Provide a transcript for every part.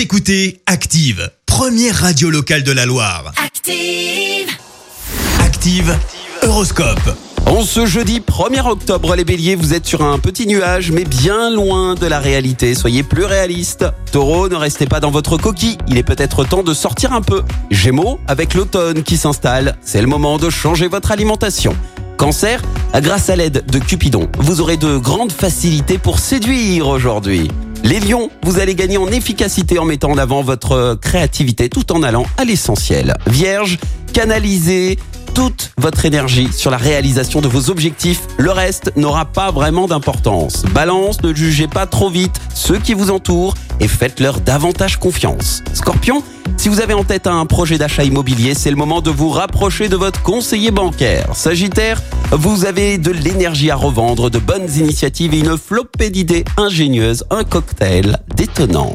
Vous écoutez Active, première radio locale de la Loire. Active. Active, Horoscope. En ce jeudi 1er octobre, les béliers, vous êtes sur un petit nuage, mais bien loin de la réalité. Soyez plus réalistes. Taureau, ne restez pas dans votre coquille. Il est peut-être temps de sortir un peu. Gémeaux, avec l'automne qui s'installe, c'est le moment de changer votre alimentation. Cancer, grâce à l'aide de Cupidon, vous aurez de grandes facilités pour séduire aujourd'hui. Les lions, vous allez gagner en efficacité en mettant en avant votre créativité tout en allant à l'essentiel. Vierge, canalisez toute votre énergie sur la réalisation de vos objectifs. Le reste n'aura pas vraiment d'importance. Balance, ne jugez pas trop vite ceux qui vous entourent et faites-leur davantage confiance. Scorpion, si vous avez en tête un projet d'achat immobilier, c'est le moment de vous rapprocher de votre conseiller bancaire. Sagittaire, vous avez de l'énergie à revendre, de bonnes initiatives et une flopée d'idées ingénieuses, un cocktail détonnant.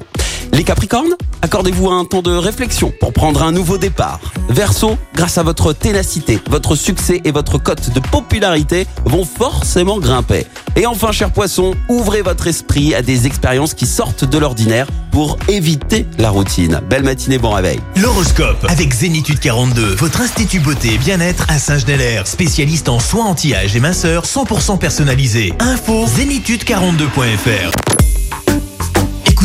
Les Capricornes, accordez-vous un temps de réflexion pour prendre un nouveau départ. Verseau, grâce à votre ténacité, votre succès et votre cote de popularité vont forcément grimper. Et enfin, cher poisson, ouvrez votre esprit à des expériences qui sortent de l'ordinaire pour éviter la routine. Belle matinée, bon réveil. L'horoscope avec Zénitude 42, votre institut beauté et bien-être à Saint-Genélaire, spécialiste en soins anti-âge et minceur 100% personnalisé. Info zénitude42.fr.